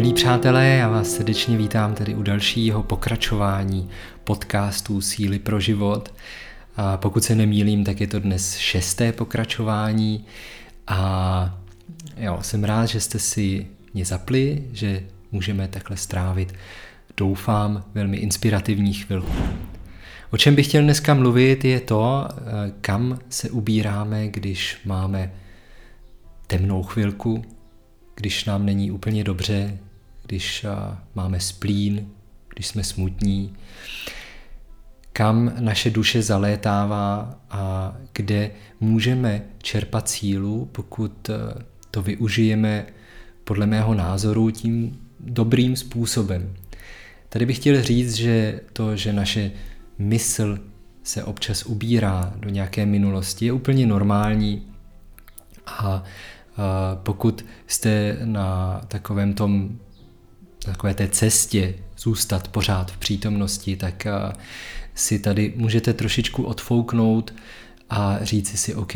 Milí přátelé, já vás srdečně vítám tady u dalšího pokračování podcastu Síly pro život. A pokud se nemýlím, tak je to dnes šesté pokračování a jo, jsem rád, že jste si mě zapli, že můžeme takhle strávit, doufám, velmi inspirativní chvilku. O čem bych chtěl dneska mluvit je to, kam se ubíráme, když máme temnou chvilku, když nám není úplně dobře, když máme splín, když jsme smutní, kam naše duše zalétává a kde můžeme čerpat sílu, pokud to využijeme podle mého názoru tím dobrým způsobem. Tady bych chtěl říct, že to, že naše mysl se občas ubírá do nějaké minulosti, je úplně normální a pokud jste na takovém tom, takové té cestě zůstat pořád v přítomnosti, tak si tady můžete trošičku odfouknout a říci si, OK,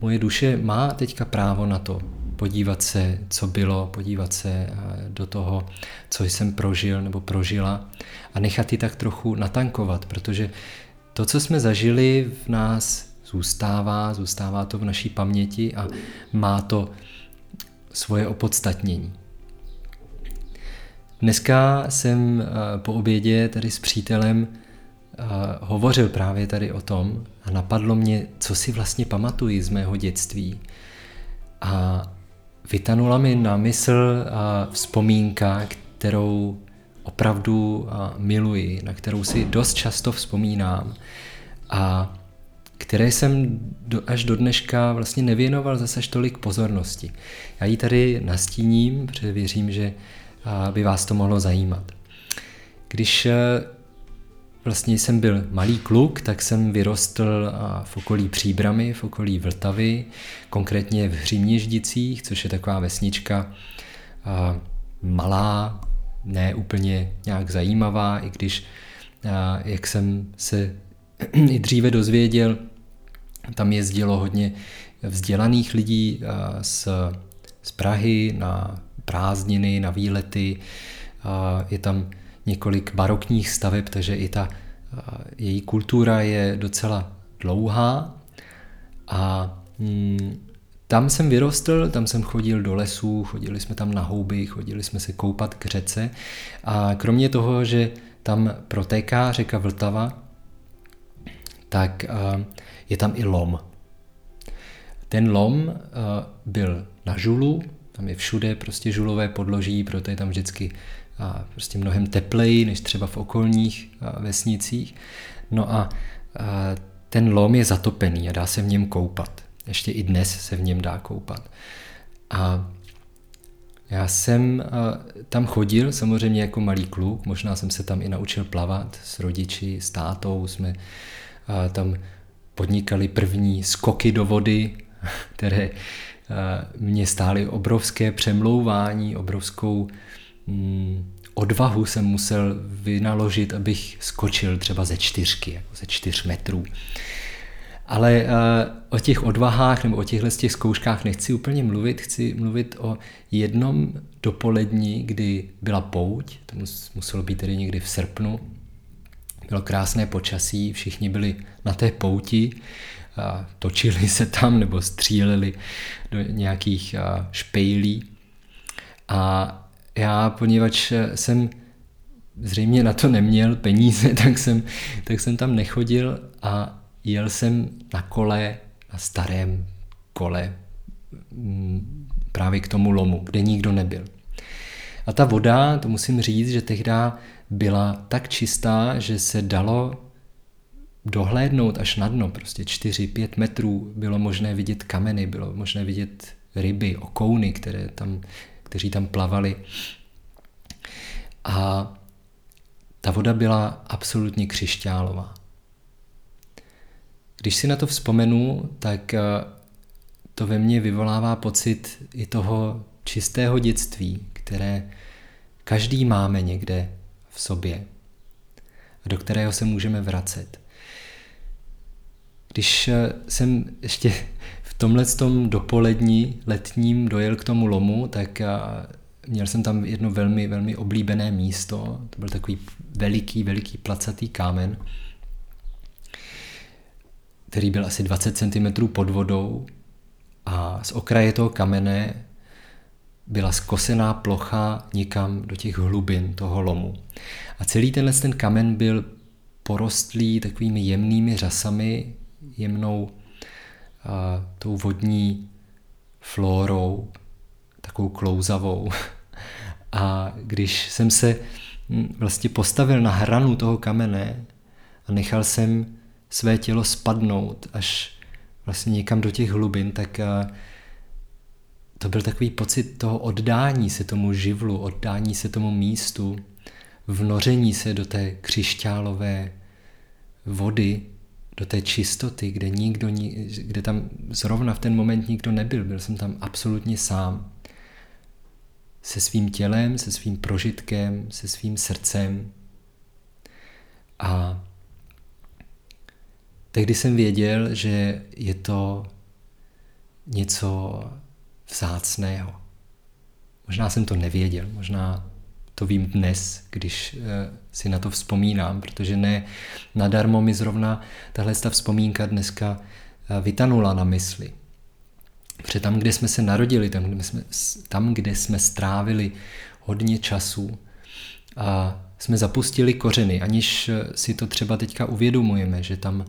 moje duše má teďka právo na to, podívat se, co bylo, podívat se do toho, co jsem prožil nebo prožila a nechat ji tak trochu natankovat, protože to, co jsme zažili v nás zůstává, zůstává to v naší paměti a má to svoje opodstatnění. Dneska jsem eh, po obědě tady s přítelem eh, hovořil právě tady o tom a napadlo mě, co si vlastně pamatuji z mého dětství. A vytanula mi na mysl eh, vzpomínka, kterou opravdu miluji, na kterou si dost často vzpomínám. A které jsem do, až do dneška vlastně nevěnoval zase tolik pozornosti. Já ji tady nastíním, protože věřím, že by vás to mohlo zajímat. Když e, vlastně jsem byl malý kluk, tak jsem vyrostl v okolí Příbramy, v okolí Vltavy, konkrétně v Hříměždicích, což je taková vesnička malá, ne úplně nějak zajímavá, i když, jak jsem se i dříve dozvěděl, tam jezdilo hodně vzdělaných lidí z, z Prahy na prázdniny, na výlety. Je tam několik barokních staveb, takže i ta její kultura je docela dlouhá. A mm, tam jsem vyrostl, tam jsem chodil do lesů, chodili jsme tam na houby, chodili jsme se koupat k řece. A kromě toho, že tam protéká řeka Vltava, tak je tam i lom. Ten lom byl na žulu, tam je všude prostě žulové podloží, proto je tam vždycky prostě mnohem tepleji než třeba v okolních vesnicích. No a ten lom je zatopený a dá se v něm koupat. Ještě i dnes se v něm dá koupat. A já jsem tam chodil samozřejmě jako malý kluk, možná jsem se tam i naučil plavat s rodiči, s tátou, jsme tam podnikali první skoky do vody, které mě stály obrovské přemlouvání, obrovskou mm, odvahu jsem musel vynaložit, abych skočil třeba ze čtyřky, jako ze čtyř metrů. Ale o těch odvahách nebo o těchto těch zkouškách nechci úplně mluvit, chci mluvit o jednom dopolední, kdy byla pouť, to muselo být tedy někdy v srpnu, bylo krásné počasí, všichni byli na té pouti, točili se tam nebo stříleli do nějakých špejlí. A já, poněvadž jsem zřejmě na to neměl peníze, tak jsem, tak jsem tam nechodil a jel jsem na kole, na starém kole mm, právě k tomu lomu, kde nikdo nebyl. A ta voda, to musím říct, že tehdy byla tak čistá, že se dalo dohlédnout až na dno, prostě 4-5 metrů bylo možné vidět kameny, bylo možné vidět ryby, okouny, které tam, kteří tam plavali. A ta voda byla absolutně křišťálová. Když si na to vzpomenu, tak eh, to ve mně vyvolává pocit i toho čistého dětství, které každý máme někde v sobě a do kterého se můžeme vracet. Když eh, jsem ještě v tomhle tom dopolední letním dojel k tomu lomu, tak měl jsem tam jedno velmi, velmi oblíbené místo, to byl takový veliký, veliký placatý kámen, který byl asi 20 cm pod vodou a z okraje toho kamene byla skosená plocha někam do těch hlubin toho lomu. A celý tenhle ten kamen byl porostlý takovými jemnými řasami, jemnou a, tou vodní flórou, takovou klouzavou. A když jsem se hm, vlastně postavil na hranu toho kamene a nechal jsem své tělo spadnout až vlastně někam do těch hlubin, tak to byl takový pocit toho oddání se tomu živlu, oddání se tomu místu, vnoření se do té křišťálové vody, do té čistoty, kde nikdo, kde tam zrovna v ten moment nikdo nebyl, byl jsem tam absolutně sám. Se svým tělem, se svým prožitkem, se svým srdcem. A tehdy jsem věděl, že je to něco vzácného. Možná jsem to nevěděl, možná to vím dnes, když eh, si na to vzpomínám, protože ne nadarmo mi zrovna tahle ta vzpomínka dneska eh, vytanula na mysli. Protože tam, kde jsme se narodili, tam, kde jsme, tam, kde jsme strávili hodně času, a jsme zapustili kořeny, aniž eh, si to třeba teďka uvědomujeme, že tam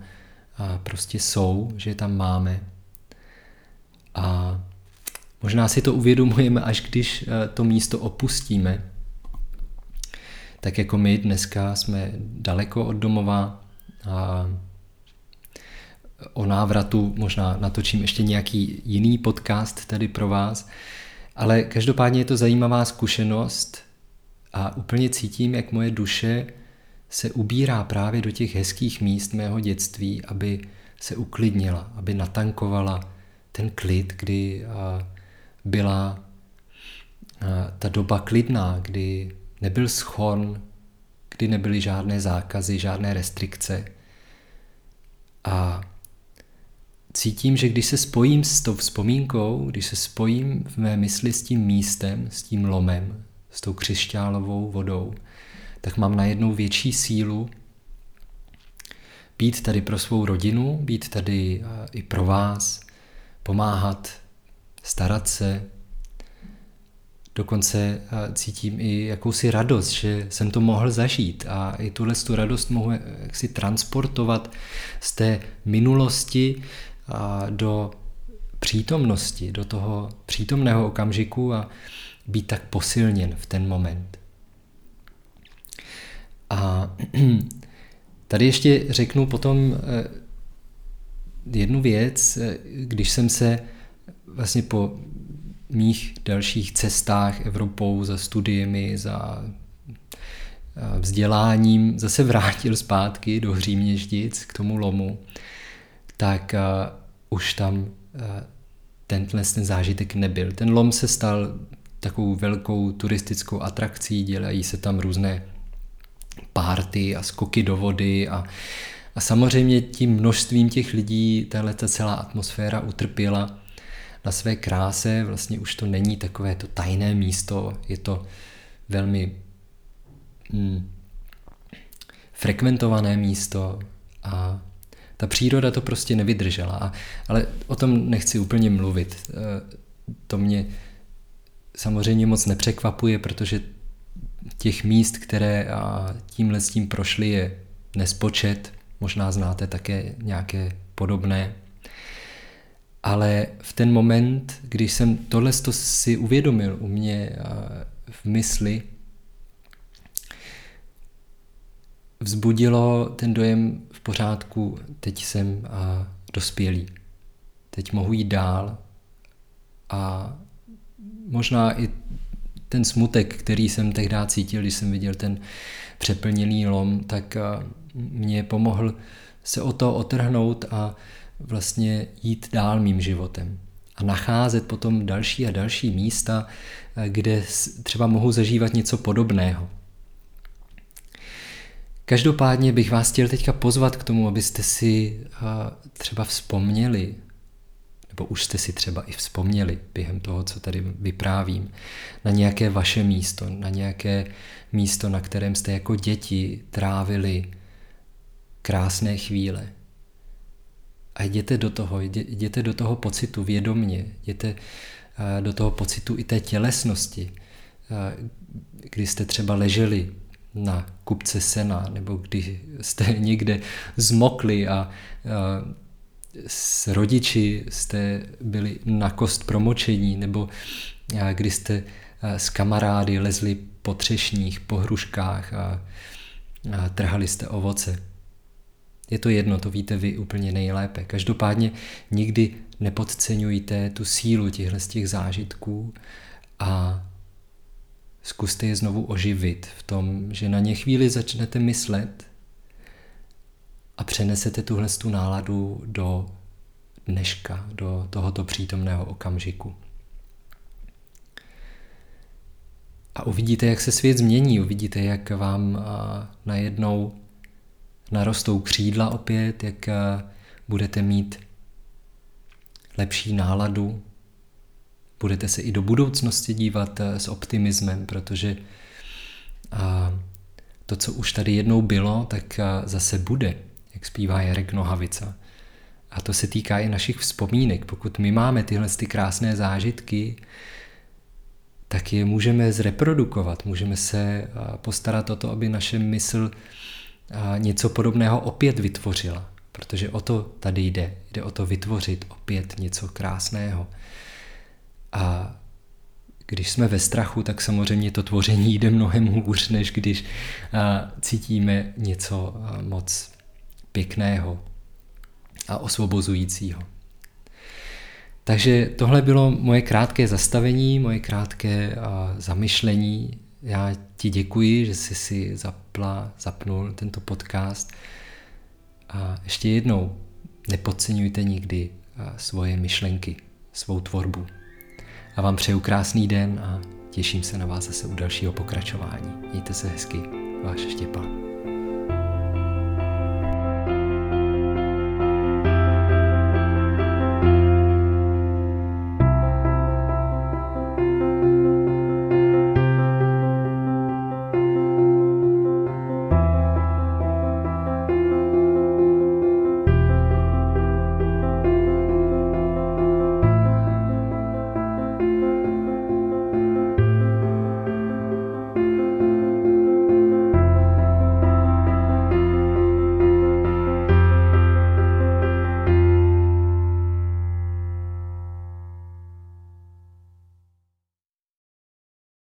prostě jsou, že je tam máme. A možná si to uvědomujeme, až když to místo opustíme, tak jako my dneska jsme daleko od domova a o návratu možná natočím ještě nějaký jiný podcast tady pro vás, ale každopádně je to zajímavá zkušenost a úplně cítím, jak moje duše se ubírá právě do těch hezkých míst mého dětství, aby se uklidnila, aby natankovala ten klid, kdy byla ta doba klidná, kdy nebyl schon, kdy nebyly žádné zákazy, žádné restrikce. A cítím, že když se spojím s tou vzpomínkou, když se spojím v mé mysli s tím místem, s tím lomem, s tou křišťálovou vodou, tak mám najednou větší sílu být tady pro svou rodinu, být tady i pro vás, pomáhat, starat se, dokonce eh, cítím i jakousi radost, že jsem to mohl zažít a i tuhle tu radost mohu jaksi transportovat z té minulosti do přítomnosti, do toho přítomného okamžiku a být tak posilněn v ten moment. A tady ještě řeknu potom eh, jednu věc, eh, když jsem se vlastně po mých dalších cestách Evropou za studiemi, za eh, vzděláním zase vrátil zpátky do Hříměždic k tomu lomu, tak uh, už tam uh, tenhle ten zážitek nebyl. Ten lom se stal takovou velkou turistickou atrakcí, dělají se tam různé párty a skoky do vody a, a samozřejmě tím množstvím těch lidí tahle celá atmosféra utrpěla na své kráse, vlastně už to není takové to tajné místo, je to velmi hmm, frekventované místo a ta příroda to prostě nevydržela. A, ale o tom nechci úplně mluvit. E, to mě samozřejmě moc nepřekvapuje, protože těch míst, které tímhle s tím prošly, je nespočet. Možná znáte také nějaké podobné ale v ten moment, když jsem tohle si uvědomil u mě v mysli, vzbudilo ten dojem v pořádku, teď jsem dospělý, teď mohu jít dál. A možná i ten smutek, který jsem tehdy cítil, když jsem viděl ten přeplněný lom, tak mě pomohl se o to otrhnout a vlastně jít dál mým životem a nacházet potom další a další místa, eh, kde třeba mohu zažívat něco podobného. Každopádně bych vás chtěl teďka pozvat k tomu, abyste si eh, třeba vzpomněli, nebo nebo už jste si třeba i vzpomněli během toho, co tady vyprávím, na nějaké vaše místo, na nějaké místo, na kterém jste jako děti trávili krásné chvíle. A jděte do toho, jděte do toho pocitu vědomně, jděte eh, do toho pocitu i té tělesnosti, eh, kdy jste třeba leželi na kupce sena, nebo kdy jste někde zmokli a, a s rodiči jste byli na kost promočení, nebo kdy jste s kamarády lezli po třešních, po hruškách a, a trhali jste ovoce. Je to jedno, to víte vy úplně nejlépe. Každopádně nikdy nepodceňujte tu sílu těchto z těch zážitků a zkuste je znovu oživit v tom, že na ně chvíli začnete myslet a přenesete tuhle tu náladu do dneška, do tohoto přítomného okamžiku. A uvidíte, jak se svět změní, uvidíte, jak vám najednou narostou křídla opět, jak budete mít lepší náladu, budete se i do budoucnosti dívat eh, s optimismem, protože to, co už tady jednou bylo, tak eh, zase bude, jak zpívá Jarek Nohavica. A to se týká i našich vzpomínek. Pokud my máme tyhle ty krásné zážitky, tak je můžeme zreprodukovat, můžeme se eh, postarat o to, aby naše mysl něco podobného opět vytvořila. Protože o to tady jde. Jde o to vytvořit opět něco krásného. A když jsme ve strachu, tak samozřejmě to tvoření jde mnohem hůř, než když cítíme něco moc pěkného a osvobozujícího. Takže tohle bylo moje krátké zastavení, moje krátké zamyšlení. Já ti děkuji, že jsi si zapla, zapnul tento podcast. A ještě jednou, nepodceňujte nikdy svoje myšlenky, svou tvorbu. A vám přeju krásný den a těším se na vás zase u dalšího pokračování. Mějte se hezky, váš Štěpán.